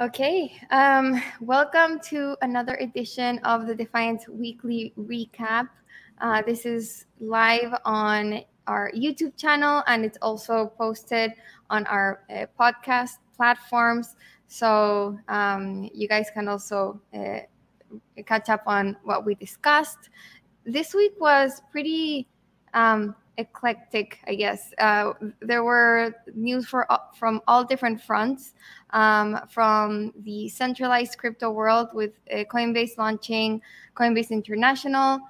Okay, um, welcome to another edition of the Defiant Weekly Recap. Uh, this is live on our YouTube channel and it's also posted on our uh, podcast platforms. So um, you guys can also uh, catch up on what we discussed. This week was pretty um, eclectic, I guess. Uh, there were news for from all different fronts, um, from the centralized crypto world with uh, Coinbase launching Coinbase International.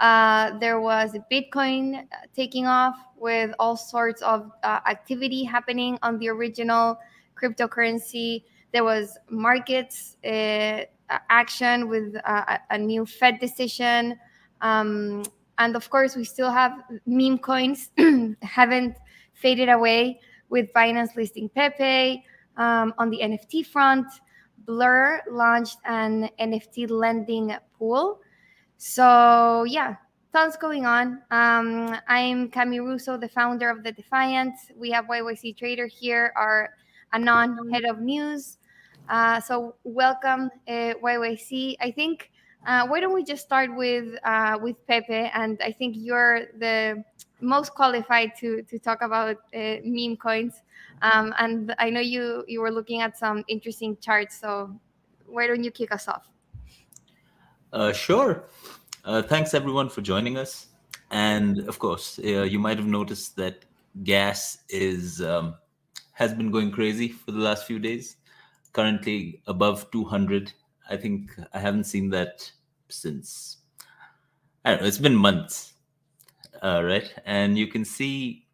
Uh, there was Bitcoin taking off with all sorts of uh, activity happening on the original cryptocurrency. There was markets uh, action with uh, a new Fed decision. Um, and of course, we still have meme coins haven't faded away with Binance listing Pepe. Um, on the NFT front, Blur launched an NFT lending pool. So, yeah, tons going on. Um, I'm Cami Russo, the founder of The Defiant. We have YYC Trader here, our Anon head of news. Uh, so, welcome, uh, YYC. I think uh, why don't we just start with uh, with Pepe? And I think you're the most qualified to to talk about uh, meme coins. Um, and I know you you were looking at some interesting charts. So why don't you kick us off? Uh, sure. Uh, thanks everyone for joining us. And of course, you might have noticed that gas is um, has been going crazy for the last few days. Currently above 200 I think I haven't seen that since I don't know. It's been months, uh, right? And you can see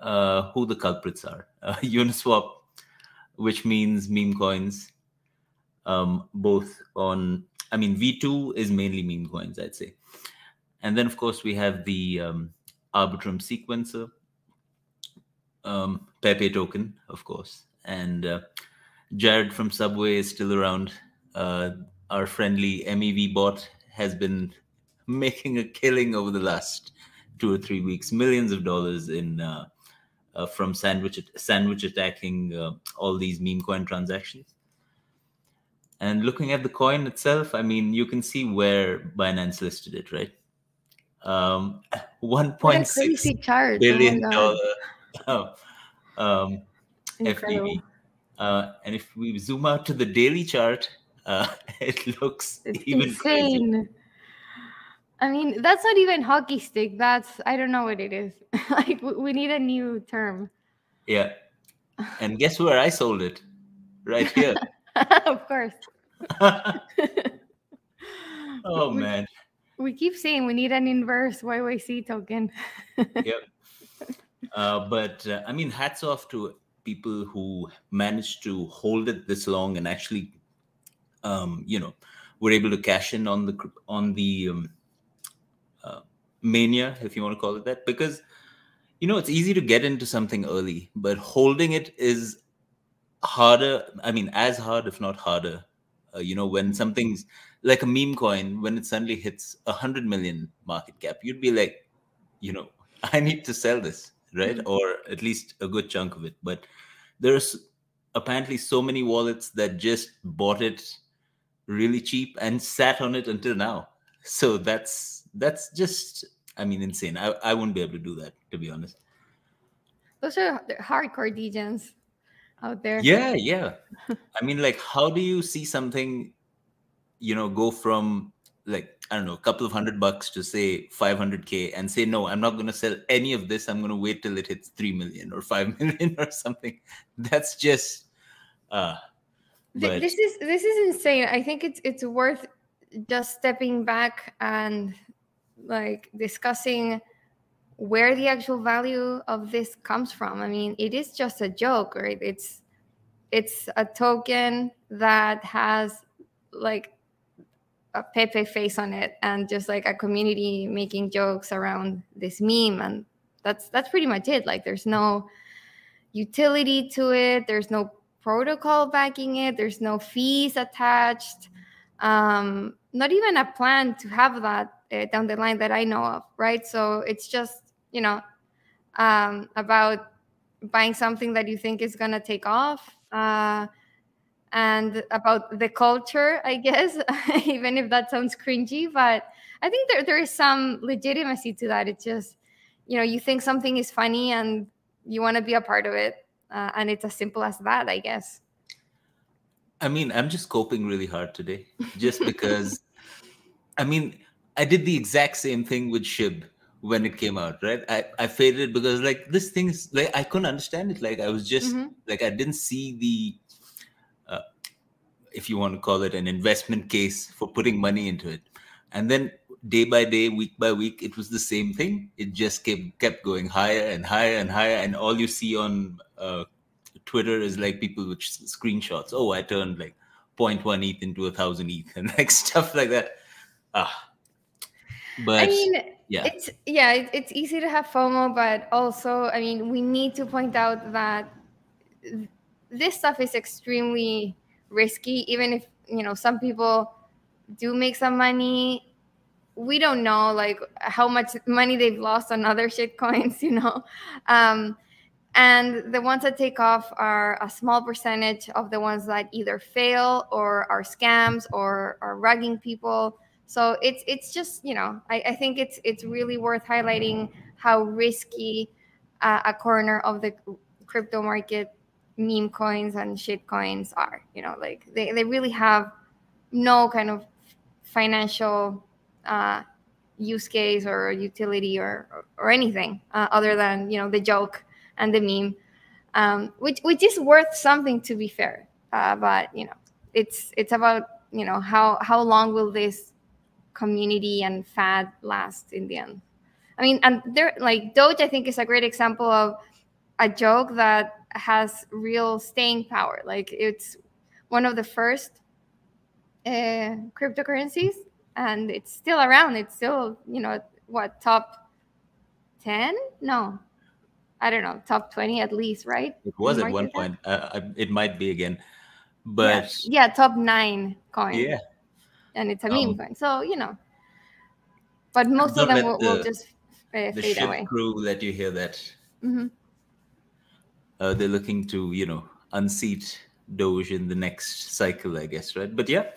uh, who the culprits are. Uh, Uniswap, which means meme coins, um, both on. I mean, V2 is mainly meme coins, I'd say. And then, of course, we have the um, Arbitrum sequencer, um, Pepe token, of course, and uh, Jared from Subway is still around uh, our friendly MEV bot has been making a killing over the last two or three weeks, millions of dollars in uh, uh, from sandwich sandwich attacking uh, all these meme coin transactions. And looking at the coin itself, I mean, you can see where Binance listed it, right? Um, one point six oh billion dollar oh, um, FDV. Uh, and if we zoom out to the daily chart, uh, it looks it's even insane. Crazy. I mean, that's not even hockey stick. That's I don't know what it is. like we need a new term. Yeah. And guess where I sold it? Right here. of course. oh we, man. We keep saying we need an inverse YYC token. yep. Uh, but uh, I mean, hats off to people who managed to hold it this long and actually um, you know were able to cash in on the on the um, uh, mania, if you want to call it that, because you know it's easy to get into something early, but holding it is harder. I mean, as hard, if not harder. Uh, you know, when something's like a meme coin, when it suddenly hits a hundred million market cap, you'd be like, you know, I need to sell this, right? Mm-hmm. Or at least a good chunk of it. But there's apparently so many wallets that just bought it really cheap and sat on it until now. So that's that's just I mean insane. I, I wouldn't be able to do that to be honest. Those are hardcore degens out there. Yeah, yeah. I mean, like, how do you see something, you know, go from like I don't know, a couple of hundred bucks to say 500k and say no, I'm not going to sell any of this. I'm going to wait till it hits three million or five million or something. That's just uh but... This is this is insane. I think it's it's worth just stepping back and like discussing where the actual value of this comes from. I mean, it is just a joke, right? It's it's a token that has like a Pepe face on it and just like a community making jokes around this meme and that's that's pretty much it. Like there's no utility to it, there's no protocol backing it. There's no fees attached. Um, not even a plan to have that uh, down the line that I know of, right? So it's just you know um, about buying something that you think is gonna take off, uh, and about the culture, I guess, even if that sounds cringy. But I think there, there is some legitimacy to that. It's just, you know, you think something is funny and you want to be a part of it. Uh, and it's as simple as that, I guess. I mean, I'm just coping really hard today, just because. I mean, I did the exact same thing with Shib when it came out, right? I, I faded because like this thing is like I couldn't understand it. Like I was just mm-hmm. like I didn't see the uh, if you want to call it an investment case for putting money into it. And then day by day, week by week, it was the same thing. It just kept kept going higher and higher and higher. And all you see on uh, Twitter is like people with screenshots. Oh, I turned like 0.1 ETH into a thousand ETH and like stuff like that. Ah, but I mean, yeah, it's yeah, it's easy to have FOMO, but also, I mean, we need to point out that this stuff is extremely risky. Even if you know some people do make some money, we don't know like how much money they've lost on other shit coins. You know. Um, and the ones that take off are a small percentage of the ones that either fail or are scams or are rugging people so it's it's just you know I, I think it's it's really worth highlighting how risky uh, a corner of the crypto market meme coins and shit coins are. You know, like they, they really have no kind of financial uh, use case or utility or or, anything uh, other than you know the joke and the meme, um, which which is worth something to be fair. Uh, but you know, it's it's about you know how how long will this community and fad last in the end. I mean, and there like Doge, I think is a great example of a joke that has real staying power. Like it's one of the first uh, cryptocurrencies, and it's still around. It's still, you know, what top ten? No, I don't know, top twenty at least, right? It was at one point. Uh, it might be again, but yeah, yeah top nine coin. Yeah, and it's a meme um, coin. So you know, but most of them will, the, will just uh, the fade away. crew let you hear that. Mm-hmm. Uh, they're looking to you know unseat Doge in the next cycle, I guess, right? But yeah,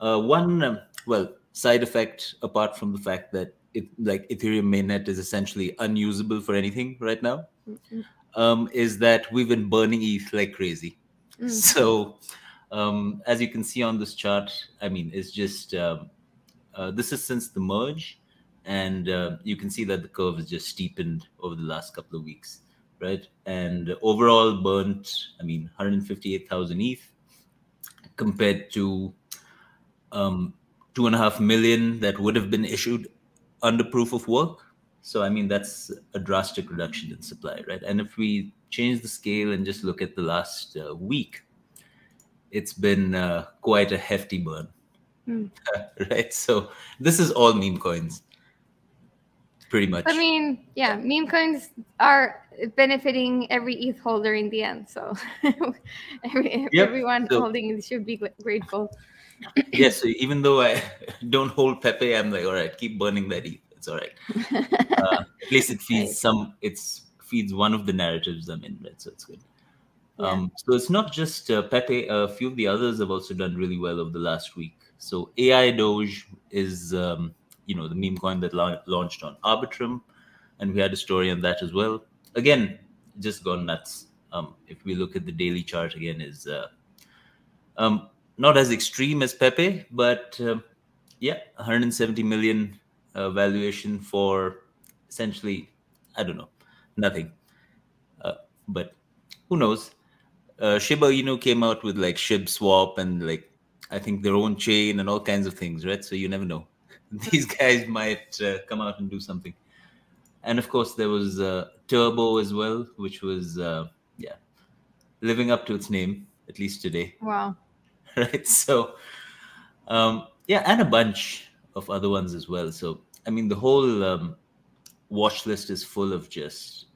uh, one um, well side effect apart from the fact that it like Ethereum mainnet is essentially unusable for anything right now, mm-hmm. um, is that we've been burning ETH like crazy. Mm-hmm. So um, as you can see on this chart, I mean, it's just um, uh, this is since the merge, and uh, you can see that the curve has just steepened over the last couple of weeks, right? And overall burnt, I mean, 158,000 ETH compared to um, two and a half million that would have been issued under proof of work. So, I mean, that's a drastic reduction in supply, right? And if we change the scale and just look at the last uh, week, it's been uh, quite a hefty burn. Mm. right. So this is all meme coins, pretty much. I mean, yeah, meme coins are benefiting every ETH holder in the end. So every, yep. everyone so, holding should be grateful. Yeah. So even though I don't hold Pepe, I'm like, all right, keep burning that ETH. It's all right. Uh, at least it feeds right. some. It's feeds one of the narratives I'm in, right? So it's good. Um, so it's not just uh, Pepe. A few of the others have also done really well over the last week. So AI Doge is, um, you know, the meme coin that la- launched on Arbitrum, and we had a story on that as well. Again, just gone nuts. Um, if we look at the daily chart again, is uh, um, not as extreme as Pepe, but uh, yeah, 170 million uh, valuation for essentially, I don't know, nothing. Uh, but who knows? uh, Shiba Inu came out with like Shib Swap and like I think their own chain and all kinds of things, right? So you never know. These guys might uh, come out and do something. And of course, there was uh, Turbo as well, which was uh, yeah, living up to its name at least today. Wow. right. So um, yeah, and a bunch of other ones as well. So I mean, the whole um, watch list is full of just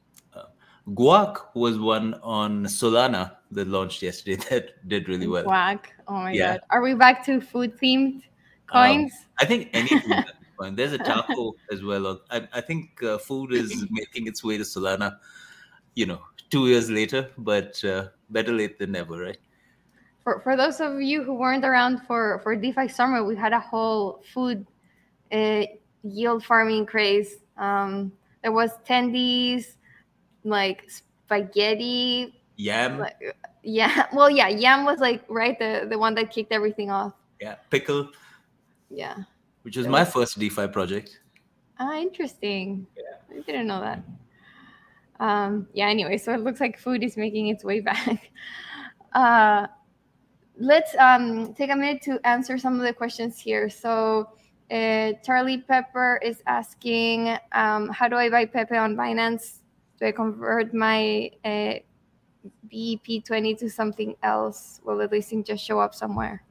Guac was one on Solana that launched yesterday that did really well. Guac. Oh my yeah. god. Are we back to food themed coins? Um, I think anything coin. There's a taco as well. I, I think uh, food is making its way to Solana, you know, two years later, but uh, better late than never, right? For, for those of you who weren't around for, for DeFi Summer, we had a whole food uh, yield farming craze. Um, there was tendies, like spaghetti. Yam. Like, yeah. Well, yeah. Yam was like, right, the, the one that kicked everything off. Yeah. Pickle. Yeah. Which was my first DeFi project. Ah, interesting. Yeah. I didn't know that. Um, yeah, anyway, so it looks like food is making its way back. Uh, let's um, take a minute to answer some of the questions here. So, uh, Charlie Pepper is asking, um, how do I buy Pepe on Binance? Do I convert my uh, BEP20 to something else? Will the listing just show up somewhere?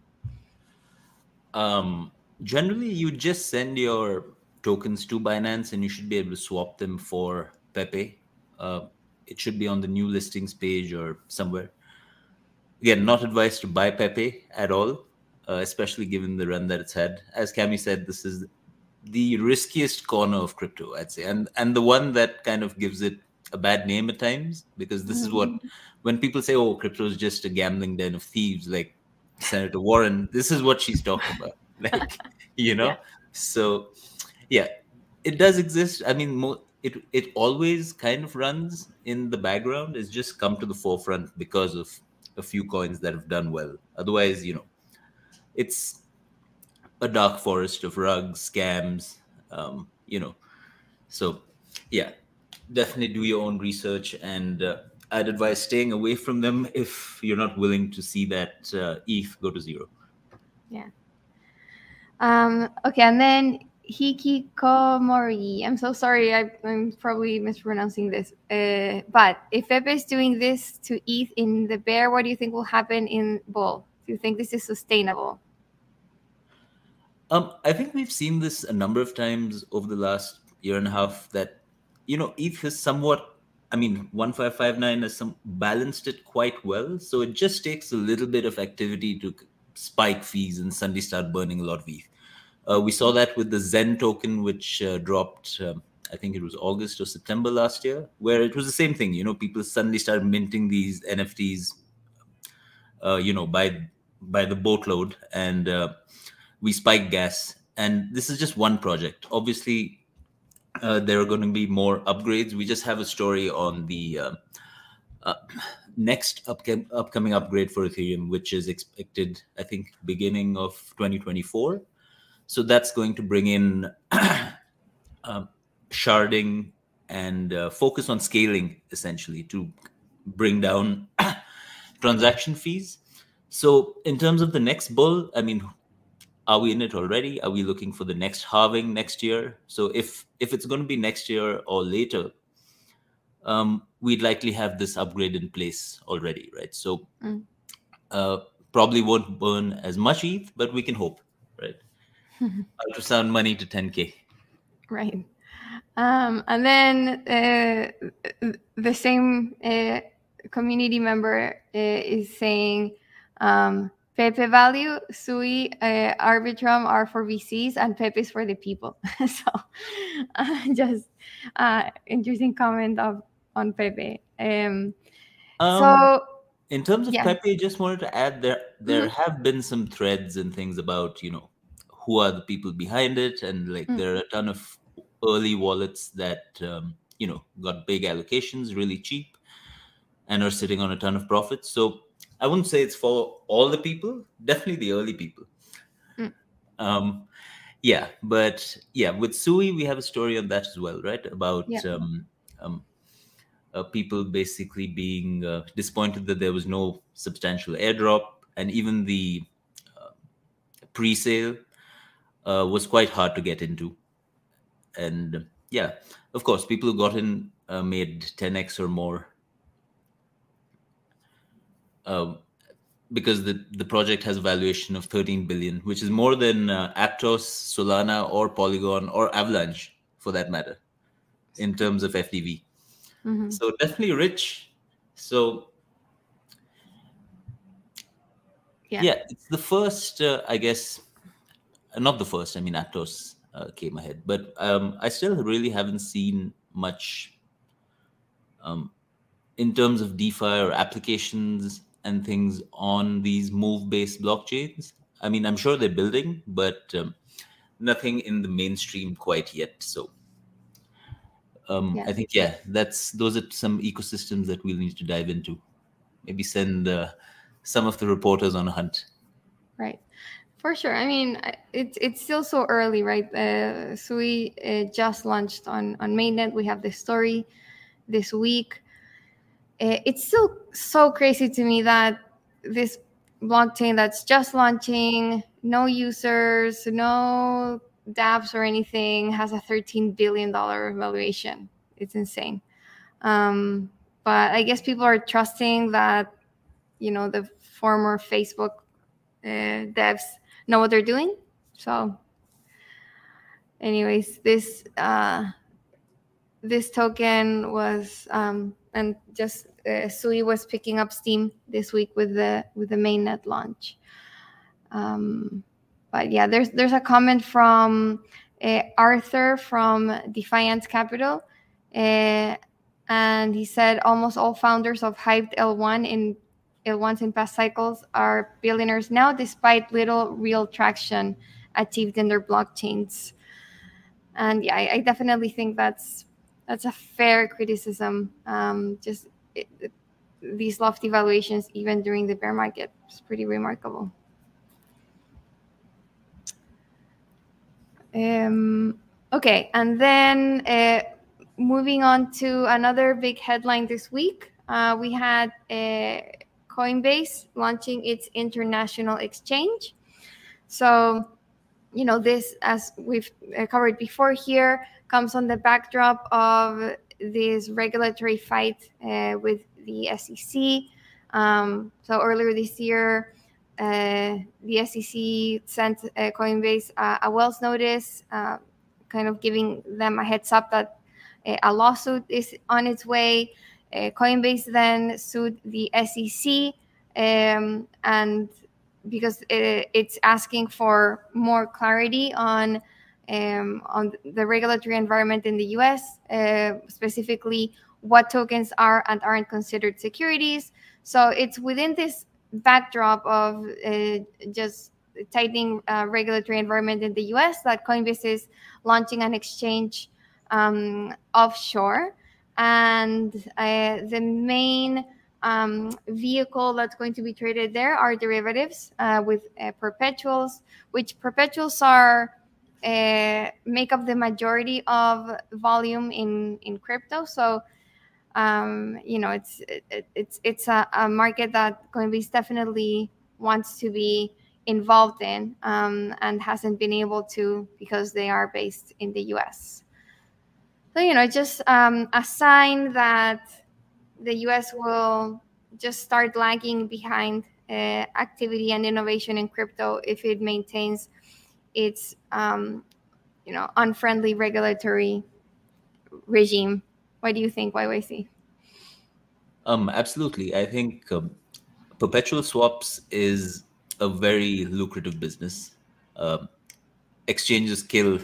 Um, generally, you just send your tokens to Binance and you should be able to swap them for Pepe. Uh, it should be on the new listings page or somewhere again, not advised to buy Pepe at all, uh, especially given the run that it's had. As Cami said, this is the riskiest corner of crypto, I'd say, and and the one that kind of gives it a bad name at times because this mm-hmm. is what mm-hmm. when people say, "Oh, crypto is just a gambling den of thieves," like Senator Warren, this is what she's talking about, like you know. Yeah. So, yeah, it does exist. I mean, mo- it it always kind of runs in the background. It's just come to the forefront because of a few coins that have done well. Otherwise, you know, it's a dark forest of rugs, scams, um, you know. So, yeah, definitely do your own research, and uh, I'd advise staying away from them if you're not willing to see that uh, ETH go to zero. Yeah. Um, okay, and then Hikikomori. I'm so sorry. I, am probably mispronouncing this. Uh, but if Pepe is doing this to ETH in the bear, what do you think will happen in bull? Do you think this is sustainable? Um, I think we've seen this a number of times over the last year and a half that, you know, ETH has somewhat, I mean, 1559 has some balanced it quite well. So it just takes a little bit of activity to spike fees and suddenly start burning a lot of ETH. Uh, we saw that with the XEN token, which uh, dropped, um, I think it was August or September last year, where it was the same thing. You know, people suddenly started minting these NFTs, uh, you know, by by the boatload, and uh, we spiked gas. And this is just one project. Obviously, uh, there are going to be more upgrades. We just have a story on the uh, next upcom- upcoming upgrade for Ethereum, which is expected, I think, beginning of 2024 so that's going to bring in uh, sharding and uh, focus on scaling essentially to bring down transaction fees. So, in terms of the next bull, I mean, are we in it already? Are we looking for the next halving next year? So, if if it's going to be next year or later, um, we'd likely have this upgrade in place already, right? So, mm. uh, probably won't burn as much ETH, but we can hope, right? Ultrasound money to 10k right um, and then uh, the same uh, community member uh, is saying um, Pepe value, Sui, uh, Arbitrum are for VCs, and Pepe is for the people. so, uh, just uh, interesting comment of on Pepe. Um, um, so, in terms of yeah. Pepe, just wanted to add there there mm-hmm. have been some threads and things about you know who are the people behind it and like mm. there are a ton of early wallets that um, you know got big allocations really cheap and are sitting on a ton of profits so i wouldn't say it's for all the people definitely the early people mm. um, yeah but yeah with sui we have a story on that as well right about yeah. um, um, uh, people basically being uh, disappointed that there was no substantial airdrop and even the uh, pre-sale uh, was quite hard to get into. And yeah, of course, people who got in uh, made 10x or more. Um, because the, the project has a valuation of 13 billion, which is more than uh, Aptos, Solana, or Polygon, or Avalanche, for that matter, in terms of FDV. Mm-hmm. So definitely rich. So yeah, yeah it's the first, uh, I guess, not the first. I mean, Aptos uh, came ahead, but um, I still really haven't seen much um, in terms of DeFi or applications and things on these move-based blockchains. I mean, I'm sure they're building, but um, nothing in the mainstream quite yet. So um, yeah. I think yeah, that's those are some ecosystems that we'll need to dive into. Maybe send uh, some of the reporters on a hunt. For sure. I mean, it's it's still so early, right? Uh, Sui uh, just launched on on mainnet. We have the story this week. Uh, it's still so crazy to me that this blockchain that's just launching, no users, no dApps or anything, has a $13 billion valuation. It's insane. Um, but I guess people are trusting that, you know, the former Facebook uh, devs know what they're doing. So, anyways, this uh, this token was um, and just uh, Sui was picking up steam this week with the with the mainnet launch. Um, but yeah, there's there's a comment from uh, Arthur from Defiance Capital, uh, and he said almost all founders of hyped L1 in L1s in past cycles are billionaires now, despite little real traction achieved in their blockchains. And yeah, I, I definitely think that's that's a fair criticism. Um, just it, it, these lofty valuations, even during the bear market, is pretty remarkable. Um, okay, and then uh, moving on to another big headline this week, uh, we had uh, Coinbase launching its international exchange. So, you know, this, as we've uh, covered before here, comes on the backdrop of this regulatory fight uh, with the SEC. Um, so earlier this year, uh, the SEC sent uh, Coinbase a Wells notice, uh, kind of giving them a heads up that uh, a lawsuit is on its way. Uh, Coinbase then sued the SEC, um, and because it, it's asking for more clarity on um, on the regulatory environment in the US, uh, specifically what tokens are and aren't considered securities. So it's within this backdrop of uh, just tightening uh, regulatory environment in the US that Coinbase is launching an exchange um, offshore. And uh, the main um, vehicle that's going to be traded there are derivatives uh, with uh, perpetuals, which perpetuals are uh, make up the majority of volume in in crypto. So, um, you know, it's it, it's it's a, a, market that Coinbase definitely wants to be involved in um, and hasn't been able to because they are based in the U.S. So, you know, just um, a sign that the U.S. will just start lagging behind uh, activity and innovation in crypto if it maintains its um, you know unfriendly regulatory regime. What do you think, YYC? Um, absolutely. I think um, perpetual swaps is a very lucrative business. Um, exchanges kill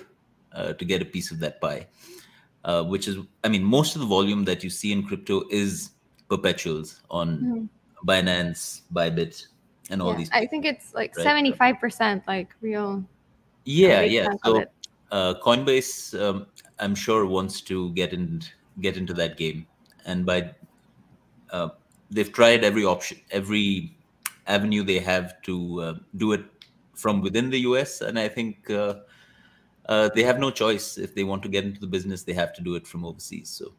uh, to get a piece of that pie, uh, which is, I mean, most of the volume that you see in crypto is perpetuals on mm. Binance, Bybit, and all yeah, these. I think it's like seventy-five right? percent, like real yeah yeah so uh, coinbase um, i'm sure wants to get in get into that game and by uh, they've tried every option every avenue they have to uh, do it from within the us and i think uh, they have no choice. If they want to get into the business they have to do it from overseas so.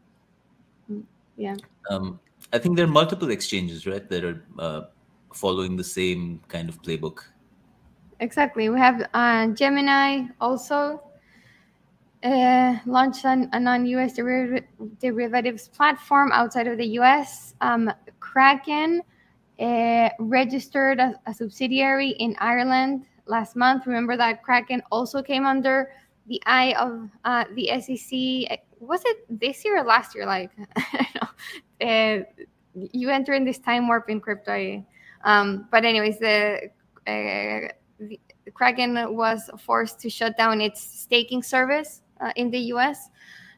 Mm, yeah. Um, i think there are multiple exchanges right that are uh, following the same kind of playbook. Exactly. We have uh, Gemini also uh, launched an, a non-US deriv- derivatives platform outside of the US. Um, Kraken uh, registered a, a, subsidiary in Ireland last month. Remember that Kraken also came under the eye of uh, the SEC. Was it this year or last year? Like, uh, you enter in this time warp in crypto. Um, but anyways, the uh, the, Kraken was forced to shut down its staking service uh, in the U.S.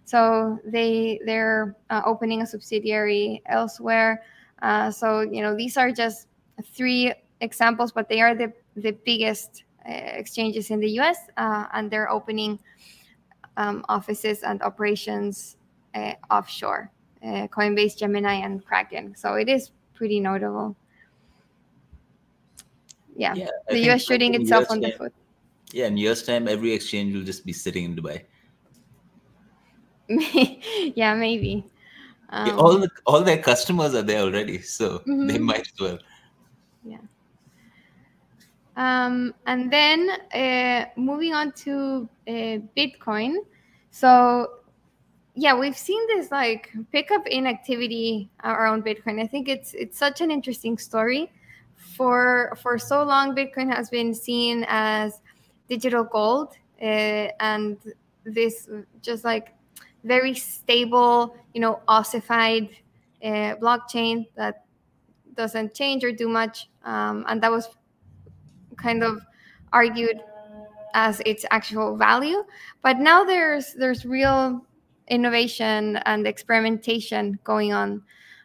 So they they're uh, opening a subsidiary elsewhere. Uh, so you know these are just three examples, but they are the the biggest uh, exchanges in the U.S. Uh, and they're opening um, offices and operations uh, offshore. Uh, Coinbase, Gemini, and Kraken. So it is pretty notable. Yeah, Yeah, the U.S. shooting itself on the foot. Yeah, in years' time, every exchange will just be sitting in Dubai. yeah, maybe. Yeah, Um, all the, all their customers are there already, so they Mhm. might as well. Um, and then uh, moving on to uh, Bitcoin. So, yeah, we've seen this like pickup in activity around Bitcoin. I think it's it's such an interesting story. For for so long, Bitcoin has been seen as digital gold, uh, and this just like very stable, you know, ossified uh, blockchain that doesn't change or do much. Um, and that was kind of argued as its actual value but now there's there's real innovation and experimentation going on.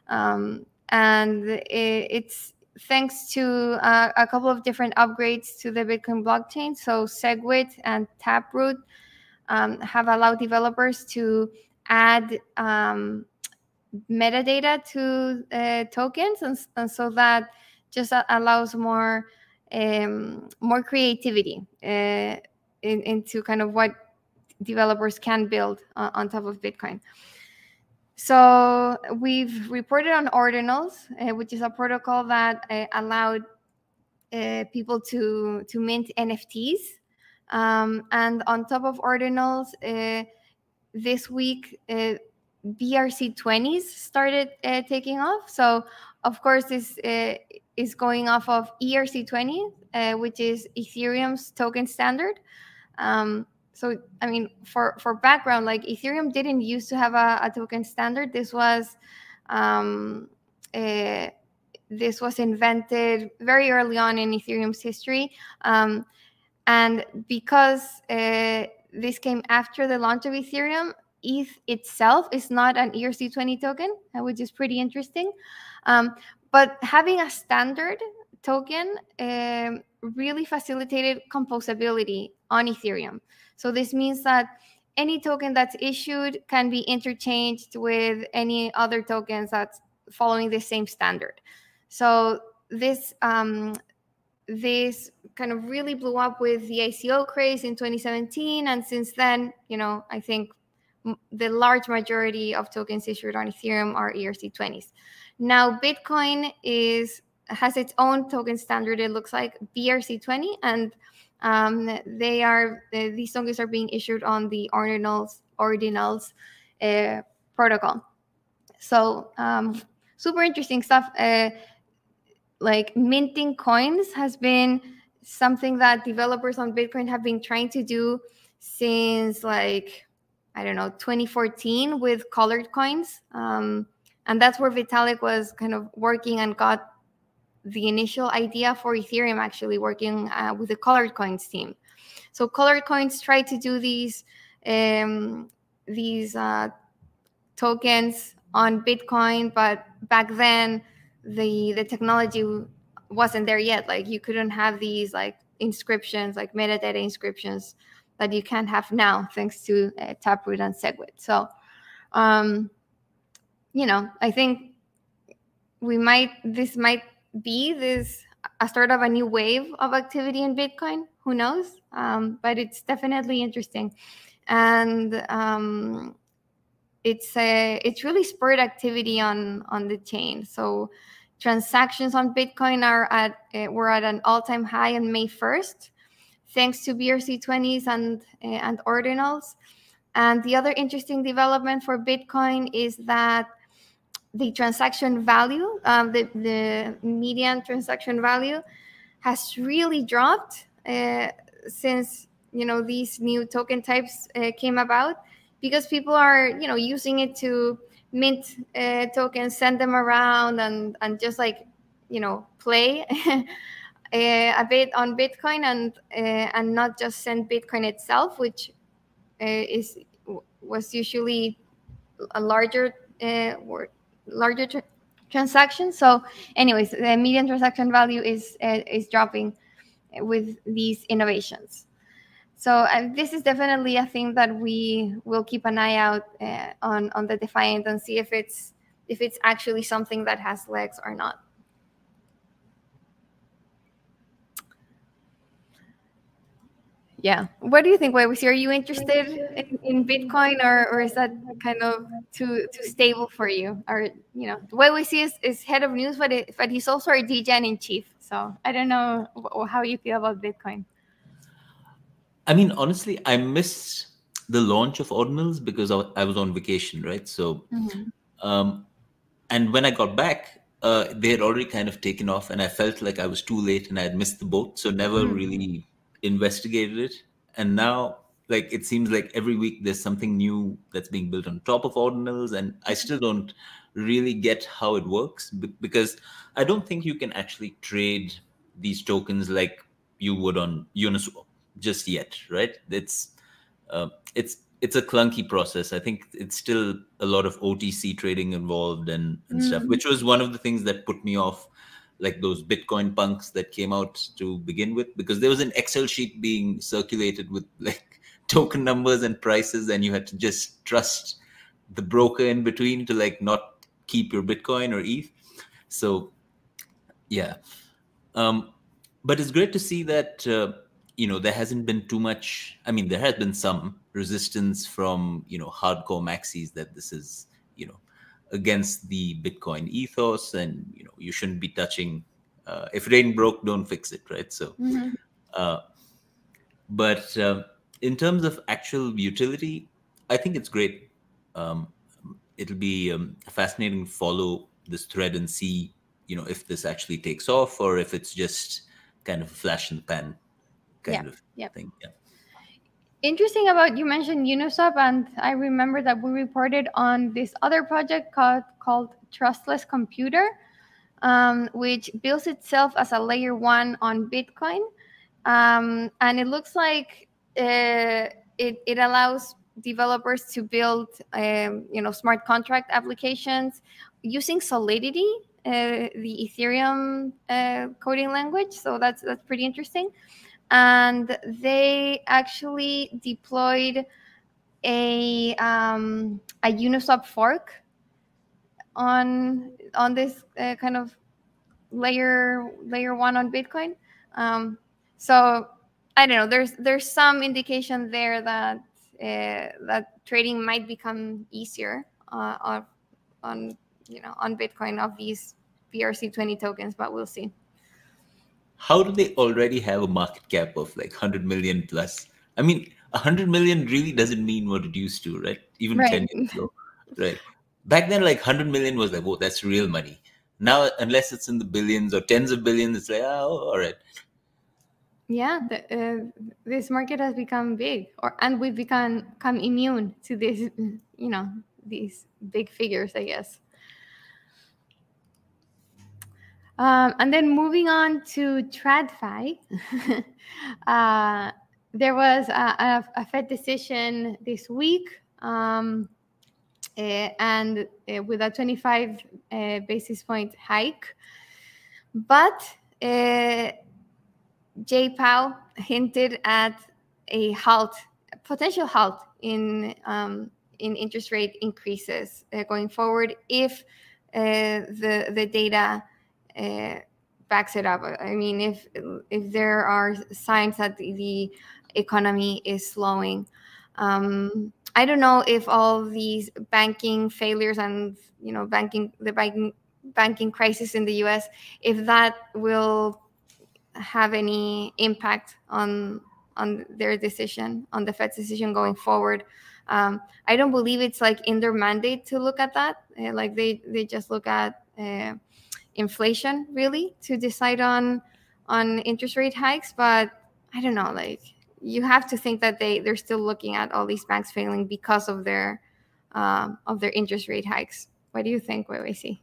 Um, and it, it's thanks to uh, a couple of different upgrades to the bitcoin blockchain. So segwit and taproot um, have allowed developers to add um, metadata to uh, tokens and, and so that just allows more um, more creativity uh, in, into kind of what developers can build on, on top of Bitcoin. So we've reported on ordinals, uh, which is a protocol that uh, allowed uh, people to to mint NFTs. Um, and on top of ordinals, uh, this week uh, BRC20s started taking off. So of course, this is going off of ERC20, uh, which is Ethereum's token standard. Um, so, I mean, for, for background, like Ethereum didn't used to have a, a token standard. This was um, uh, this was invented very early on in Ethereum's history, um, and because uh, this came after the launch of Ethereum, ETH itself is not an ERC20 token, uh, which is pretty interesting. Um, but having a standard token um, really facilitated composability on Ethereum. So this means that any token that's issued can be interchanged with any other tokens that's following the same standard. So this um, this kind of really blew up with the ICO craze in 2017, and since then, you know, I think the large majority of tokens issued on Ethereum are ERC20s. Now, Bitcoin is has its own token standard. It looks like BRC20, and um, they are uh, these tokens are being issued on the ordinals ordinals uh, protocol. So um, super interesting stuff. Uh, like minting coins has been something that developers on Bitcoin have been trying to do since like I don't know 2014 with colored coins. Um, and that's where Vitalik was kind of working and got the initial idea for Ethereum actually working uh, with the colored coins team. So colored coins try to do these um, these uh, tokens on Bitcoin, but back then the the technology wasn't there yet. Like you couldn't have these like inscriptions, like metadata inscriptions that you can have now thanks to uh, Taproot and Segwit. So, um, you know, I think we might this might be this a start of a new wave of activity in Bitcoin. Who knows? Um, but it's definitely interesting, and um, it's a, it's really spurred activity on on the chain. So transactions on Bitcoin are at uh, were at an all time high on May first, thanks to BRC20s and uh, and ordinals. And the other interesting development for Bitcoin is that the transaction value, um, the, the median transaction value, has really dropped uh, since you know these new token types uh, came about because people are you know using it to mint uh, tokens, send them around, and and just like you know play a bit on Bitcoin and uh, and not just send Bitcoin itself, which uh, is was usually a larger uh, larger tra- transactions. So, anyways, the median transaction value is uh, is dropping with these innovations. So uh, this is definitely a thing that we will keep an eye out uh, on on the Defiant and see if it's if it's actually something that has legs or not. Yeah. What do you think, Wei? Are you interested in, in, Bitcoin or, or is that kind of too too stable for you? Or you know, Wei is, is head of news, but it, but he's also our degen in chief. So I don't know how you feel about Bitcoin. I mean, honestly, I missed the launch of Ordinals because I was on vacation, right? So, mm-hmm. um, and when I got back, uh, they had already kind of taken off, and I felt like I was too late and I had missed the boat, so never mm-hmm. really investigated it. And now, like it seems like every week there's something new that's being built on top of Ordinals, and I still don't really get how it works because I don't think you can actually trade these tokens like you would on Uniswap just yet, right? It's uh, it's it's a clunky process. I think it's still a lot of OTC trading involved and, and mm-hmm. stuff, which was one of the things that put me off like those Bitcoin punks that came out to begin with, because there was an Excel sheet being circulated with like token numbers and prices, and you had to just trust the broker in between to like not keep your Bitcoin or ETH. So, yeah. Um, but it's great to see that uh, you know there hasn't been too much. I mean, there has been some resistance from you know hardcore maxis that this is against the Bitcoin ethos, and you know you shouldn't be touching. Uh, if it ain't broke, don't fix it, right? So, mm-hmm. uh, but uh, in terms of actual utility, I think it's great. Um, it'll be um, fascinating to follow this thread and see, you know, if this actually takes off or if it's just kind of a flash in the pan kind yeah. of yep. thing. Yeah. Interesting about you mentioned Uniswap, and I remember that we reported on this other project called called Trustless Computer, um, which builds itself as a layer one on Bitcoin, um, and it looks like uh, it it allows developers to build um, you know smart contract applications using Solidity, uh, the Ethereum uh, coding language. So that's that's pretty interesting and they actually deployed a um, a Uniswap fork on on this uh, kind of layer layer one on Bitcoin. Um, so I don't know. There's there's some indication there that uh, that trading might become easier uh, on on you know on Bitcoin of these BRC20 tokens, but we'll see how do they already have a market cap of like 100 million plus? I mean, 100 million really doesn't mean what it used to, right? Even right. 10 years ago, right? Back then, like 100 million was like, oh, that's real money. Now, unless it's in the billions or tens of billions, it's like, oh, all right. Yeah, the, uh, this market has become big, or and we've become become immune to this, you know, these big figures, I guess. Um, and then moving on to TradFi, uh, there was a, a, a, Fed decision this week, um, uh, and uh, with a 25 uh, basis point hike. But Jay Powell hinted at a halt, a potential halt in um, in interest rate increases going forward if the the data uh, backs it up. I mean, if if there are signs that the, economy is slowing, um, I don't know if all these banking failures and you know banking the banking banking crisis in the U.S. if that will have any impact on on their decision on the Fed's decision going forward. Um, I don't believe it's like in their mandate to look at that. Uh, like they they just look at uh, inflation really to decide on on interest rate hikes but i don't know like you have to think that they they're still looking at all these banks failing because of their um, of their interest rate hikes what do you think see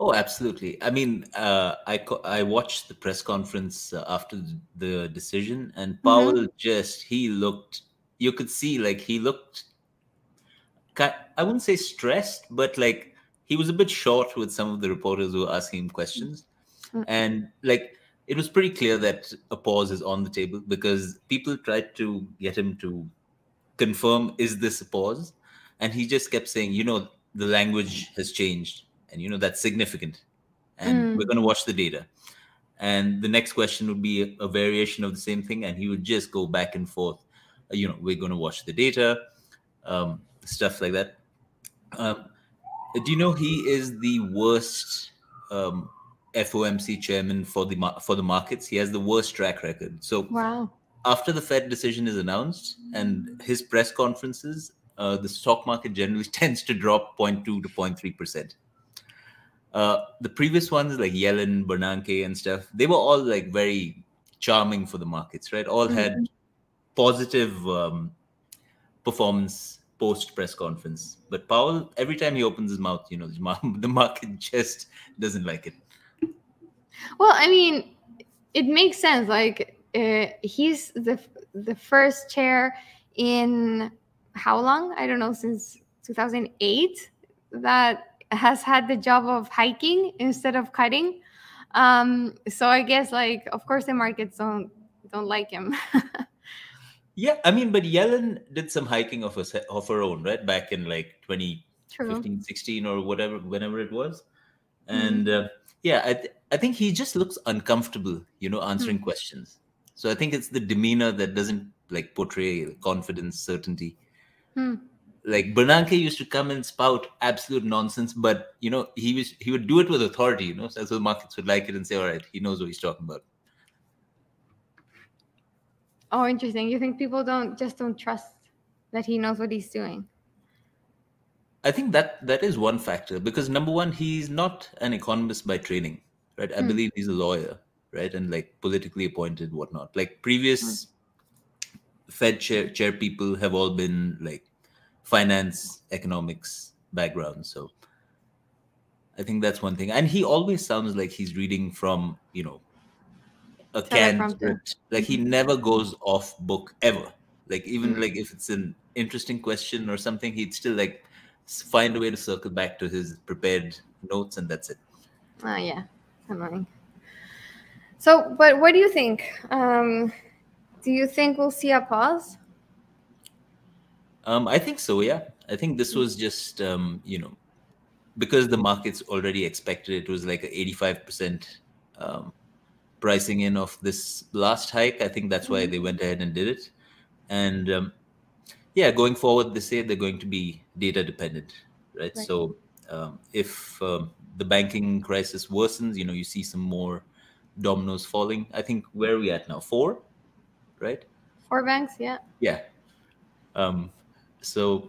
Oh, absolutely. I mean, uh, I I watched the press conference uh, after the decision, and mm-hmm. Powell mm-hmm. just he looked. You could see like he looked. I wouldn't say stressed, but like he was a bit short with some of the reporters who were asking him questions, Mm. and like it was pretty clear that a pause is on the table because people tried to get him to confirm is this a pause, and he just kept saying, you know, the language has changed, and you know that's significant, and Mm. we're going to watch the data. And the next question would be a, a variation of the same thing, and he would just go back and forth. You know, we're going to watch the data, um, stuff like that. Um, do you know he is the worst um, FOMC chairman for the for the markets? He has the worst track record. So Wow. after the Fed decision is announced and his press conferences, uh, the stock market generally tends to drop 0.2 to 0.3 percent. Uh, the previous ones like Yellen, Bernanke, and stuff, they were all like very charming for the markets, right? All had positive um, performance post press conference. But Powell, every time he opens his mouth, you know, the mar- the market just doesn't like it. Well, I mean, it makes sense. Like uh, he's the the first chair in how long? I don't know since 2008 that has had the job of hiking instead of cutting. Um, so I guess like of course the markets don't don't like him. Yeah, I mean, but Yellen did some hiking of her, of her own, right? Back in like 2015, True. 16 or whatever, whenever it was. And uh, yeah, I, th- I think he just looks uncomfortable, you know, answering questions. So I think it's the demeanor that doesn't like portray confidence, certainty. Hmm. Like Bernanke used to come and spout absolute nonsense, but you know, he was he would do it with authority, you know, so the markets would like it and say, all right, he knows what he's talking about. Oh, interesting. You think people don't just don't trust that he knows what he's doing? I think that that is one factor because number one, he's not an economist by training, right? I Hmm. believe he's a lawyer, right, and like politically appointed, whatnot. Like previous Fed chair chair people have all been like finance, economics background. So I think that's one thing. And he always sounds like he's reading from you know a canned script. Like he never goes off book ever. Like even Mm. like if it's an interesting question or something, he'd still like find a way to circle back to his prepared notes, and that's it. Oh yeah, annoying. So, but what do you think? Um, do you think we'll see a pause? Um, I think so. Yeah, I think this was just um, you know because the markets already expected it was like a eighty-five percent um, pricing in of this last hike. I think that's why they went ahead and did it. And um, yeah, going forward, they say they're going to be data dependent, right? Right. So um, if um, the banking crisis worsens, you know, you see some more dominoes falling. I think where are we at now? Four, right? Four banks, yeah. Yeah. Um, so,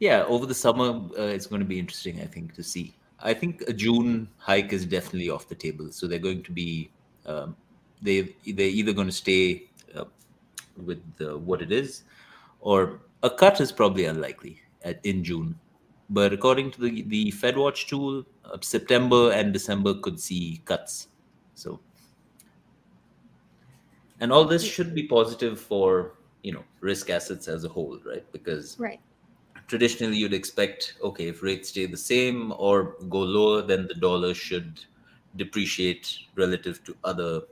yeah, over the summer, uh, it's going to be interesting, I think, to see. I think a June hike is definitely off the table. So they're going to be, um, they they're either going to stay uh, with the, what it is, or a cut is probably unlikely at, in June. But according to the the FedWatch tool, uh, September and December could see cuts. So and all this should be positive for you know risk assets as a whole right because Right. Traditionally you'd expect okay if rates stay the same or go lower then the dollar should depreciate relative to other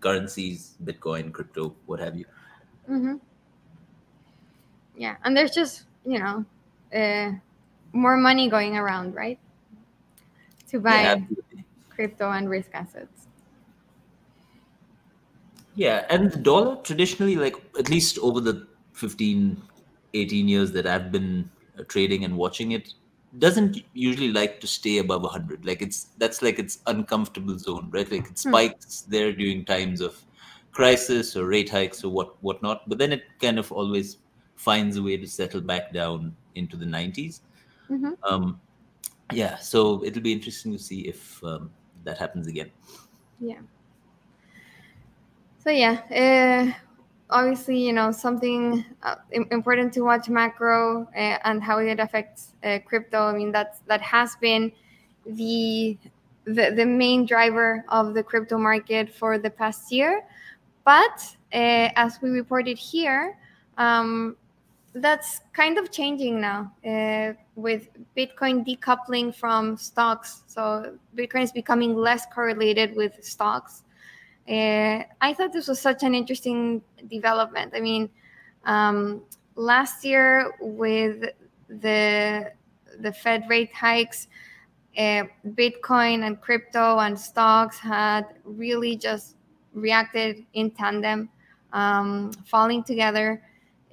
currencies bitcoin crypto what have you Mm-hmm. Yeah, and there's just you know uh, more money going around, right? To buy yeah, crypto and risk assets. yeah and the dollar traditionally like at least over the 15 18 years that i've been uh, trading and watching it doesn't usually like to stay above 100 like it's that's like its uncomfortable zone right? Like it Hmm. spikes there during times of crisis or rate hikes or what whatnot but then it kind of always finds a way to settle back down into the 90s hmm um yeah so it'll be interesting to see if um, that happens again. Yeah. So yeah, uh, obviously you know something uh, important to watch macro uh, and how it affects uh, crypto. I mean that's that has been the, the the main driver of the crypto market for the past year. But uh, as we reported here, um, that's kind of changing now with Bitcoin decoupling from stocks. So Bitcoin is becoming less correlated with stocks. Uh, I thought this was such an interesting development. I mean, um, last year with the the Fed rate hikes, uh, Bitcoin and crypto and stocks had really just reacted in tandem, um, falling together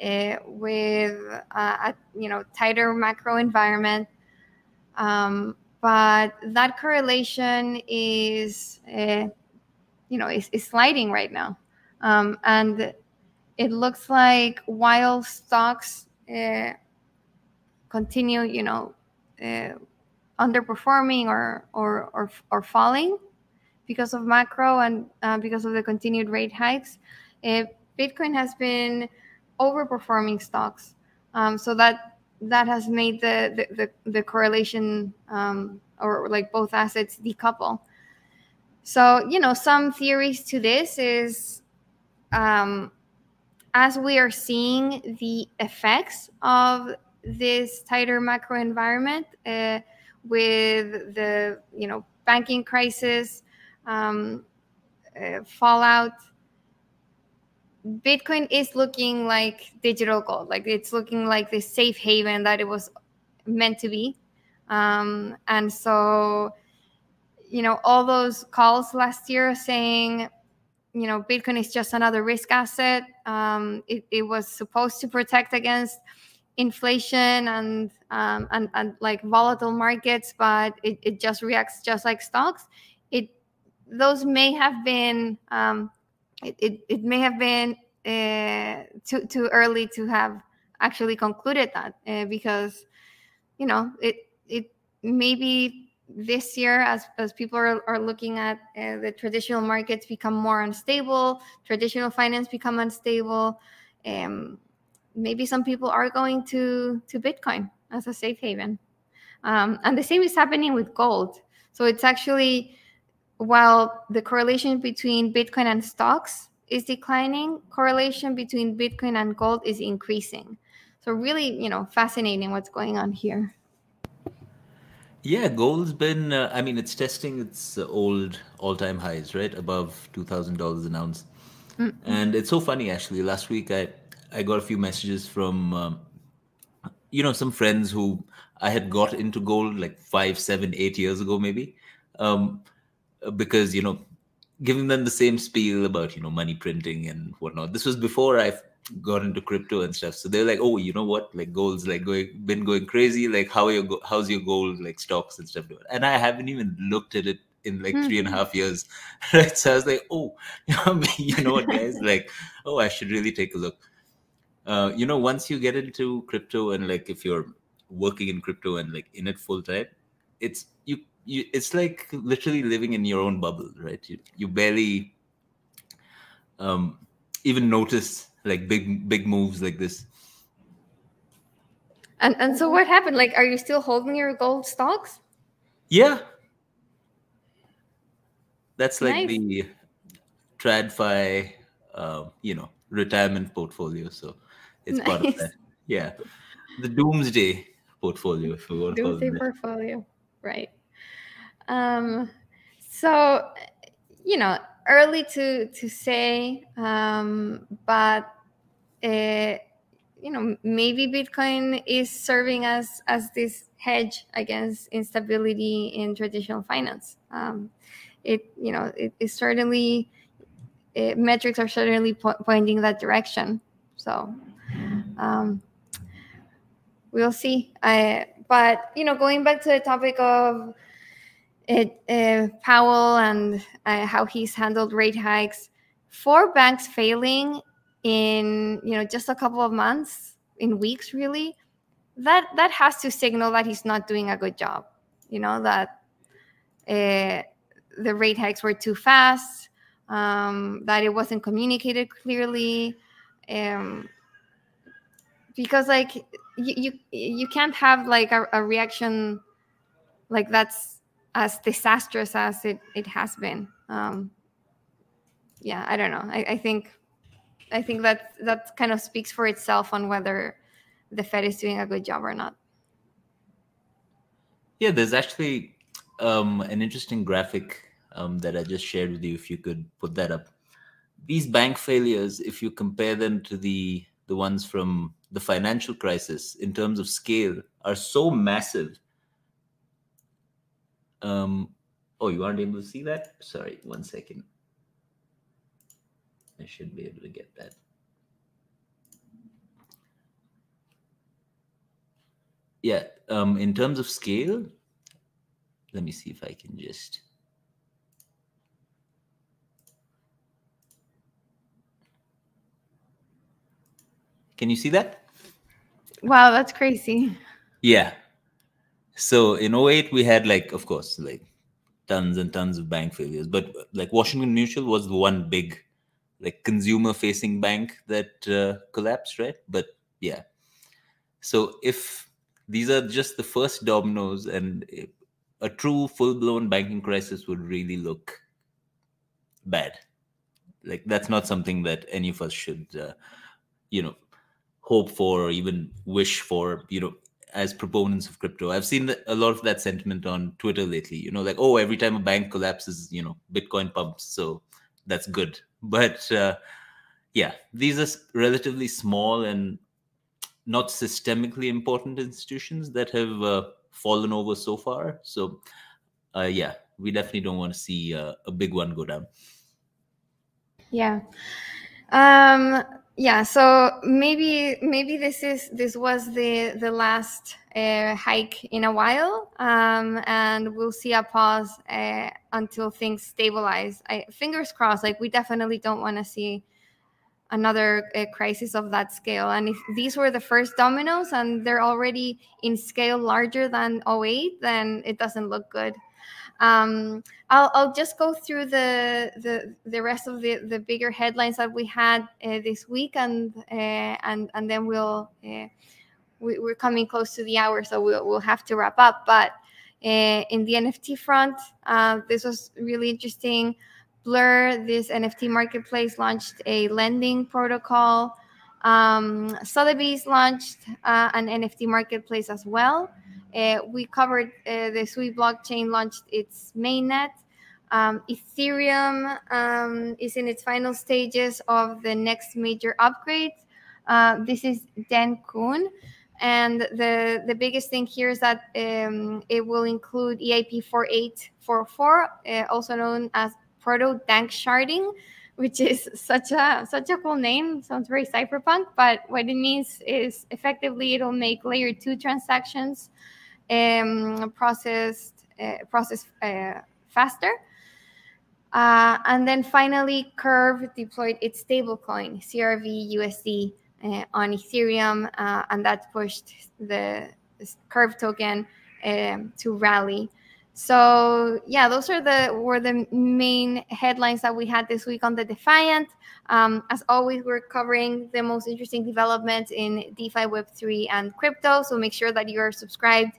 uh, with a you know tighter macro environment. Um, but that correlation is you know is, is sliding right now, um, and it looks like while stocks uh, continue you know uh, underperforming or, or or or falling because of macro and uh, because of the continued rate hikes. Bitcoin has been overperforming stocks. Um, so that that has made the the, the, the correlation um, or like both assets decouple. So you know some theories to this is um, as we are seeing the effects of this tighter macro environment uh, with the you know banking crisis um, uh, fallout Bitcoin is looking like digital gold. Like it's looking like the safe haven that it was meant to be. Um, and so, you know, all those calls last year saying, you know, Bitcoin is just another risk asset. Um, it, it, was supposed to protect against inflation and um, and, and like volatile markets, but it, it just reacts just like stocks. It those may have been um, it, it, it may have been uh, too too early to have actually concluded that uh, because you know it it maybe this year as, as people are, are looking at uh, the traditional markets become more unstable traditional finance become unstable um, maybe some people are going to to bitcoin as a safe haven um, and the same is happening with gold so it's actually while the correlation between Bitcoin and stocks is declining, correlation between Bitcoin and gold is increasing. So really, you know, fascinating what's going on here. Yeah, gold's been. Uh, I mean, it's testing its uh, old all-time highs, right, above two thousand dollars an ounce. mm And it's so funny, actually. Last week, I I got a few messages from, um, you know, some friends who I had got into gold like five, seven, eight years ago, maybe. Um, because you know giving them the same spiel about you know money printing and whatnot this was before i got into crypto and stuff so they're like oh you know what like gold's like going been going crazy like how are your how's your gold like stocks and stuff and i haven't even looked at it in like mm-hmm. three and a mm-hmm. half years right so i was like oh you know what guys like oh i should really take a look uh, you know once you get into crypto and like if you're working in crypto and like in it full time it's you you, it's like literally living in your own bubble, right? You, you barely um, even notice like big big moves like this. And and so what happened? Like, are you still holding your gold stocks? Yeah, that's like nice. the TradFi, uh, you know, retirement portfolio. So it's nice. part of that. Yeah, the doomsday portfolio, if you want to doomsday portfolio, right? Um, so, you know, early to to say, um, but uh, you know, maybe Bitcoin is serving as as this hedge against instability in traditional finance. Um, it you know it is certainly it, metrics are certainly po- pointing that direction. So um, we'll see. I, but you know, going back to the topic of it, uh, Powell and uh, how he's handled rate hikes. Four banks failing in you know just a couple of months, in weeks, really. That that has to signal that he's not doing a good job. You know that uh, the rate hikes were too fast, um, that it wasn't communicated clearly. Um, because like you, you you can't have like a, a reaction like that's as disastrous as it, it has been. Um, yeah, I don't know. I, I think I think that that kind of speaks for itself on whether the Fed is doing a good job or not. Yeah, there's actually um, an interesting graphic um, that I just shared with you. If you could put that up, these bank failures, if you compare them to the the ones from the financial crisis in terms of scale, are so massive. Um, oh, you aren't able to see that? Sorry, one second. I should be able to get that. Yeah, um, in terms of scale, let me see if I can just. Can you see that? Wow, that's crazy. Yeah. So in 08, we had like, of course, like tons and tons of bank failures, but like Washington Mutual was the one big, like consumer facing bank that uh, collapsed, right? But yeah. So if these are just the first dominoes and a true full blown banking crisis would really look bad. Like that's not something that any of us should, uh, you know, hope for or even wish for, you know, as proponents of crypto. I've seen a lot of that sentiment on Twitter lately, you know, like, oh, every time a bank collapses, you know, Bitcoin pumps. So that's good. But uh, yeah, these are relatively small and not systemically important institutions that have uh, fallen over so far. So, uh, yeah, we definitely don't want to see uh, a big one go down. Yeah. Um, yeah so maybe maybe this is this was the the last uh, hike in a while um, and we'll see a pause uh, until things stabilize. I, fingers crossed like we definitely don't want to see another uh, crisis of that scale. And if these were the first dominoes and they're already in scale larger than 08 then it doesn't look good um, I'll, I'll just go through the, the the rest of the, the bigger headlines that we had uh, this week, and uh, and and then we'll uh, we, are coming close to the hour, so we'll we'll have to wrap up. But uh, in the NFT front, uh, this was really interesting. Blur, this NFT marketplace, launched a lending protocol. Um, Sotheby's launched uh, an NFT marketplace as well. Uh, we covered uh, the Sui blockchain launched its mainnet. Um, Ethereum um, is in its final stages of the next major upgrade. Uh, this is Dencun. And the, the biggest thing here is that um, it will include EIP 4844, uh, also known as Proto-Danksharding, which is such a such a cool name. Sounds very cyberpunk, but what it means is effectively it'll make layer two transactions um, processed uh, process uh, faster. Uh, and then finally, Curve deployed its stablecoin crvUSD uh, on Ethereum, uh, and that pushed the Curve token to rally. So yeah, those are the were the main headlines that we had this week on the Defiant. Um, as always, we're covering the most interesting developments in DeFi, Web3, and crypto. So make sure that you are subscribed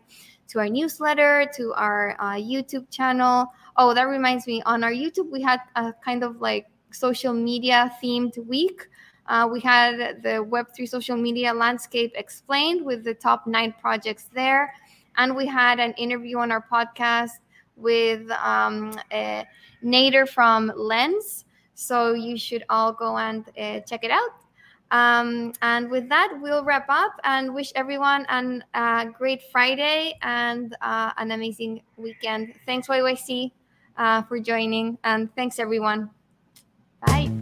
to our newsletter, to our uh, YouTube channel. Oh, that reminds me, on our YouTube, we had a kind of like social media themed week. Uh, we had the Web3 social media landscape explained with the top nine projects there. And we had an interview on our podcast with um, Nader from Lens. So you should all go and uh, check it out. Um, and with that, we'll wrap up and wish everyone a uh, great Friday and uh, an amazing weekend. Thanks, YYC, uh, for joining. And thanks, everyone. Bye.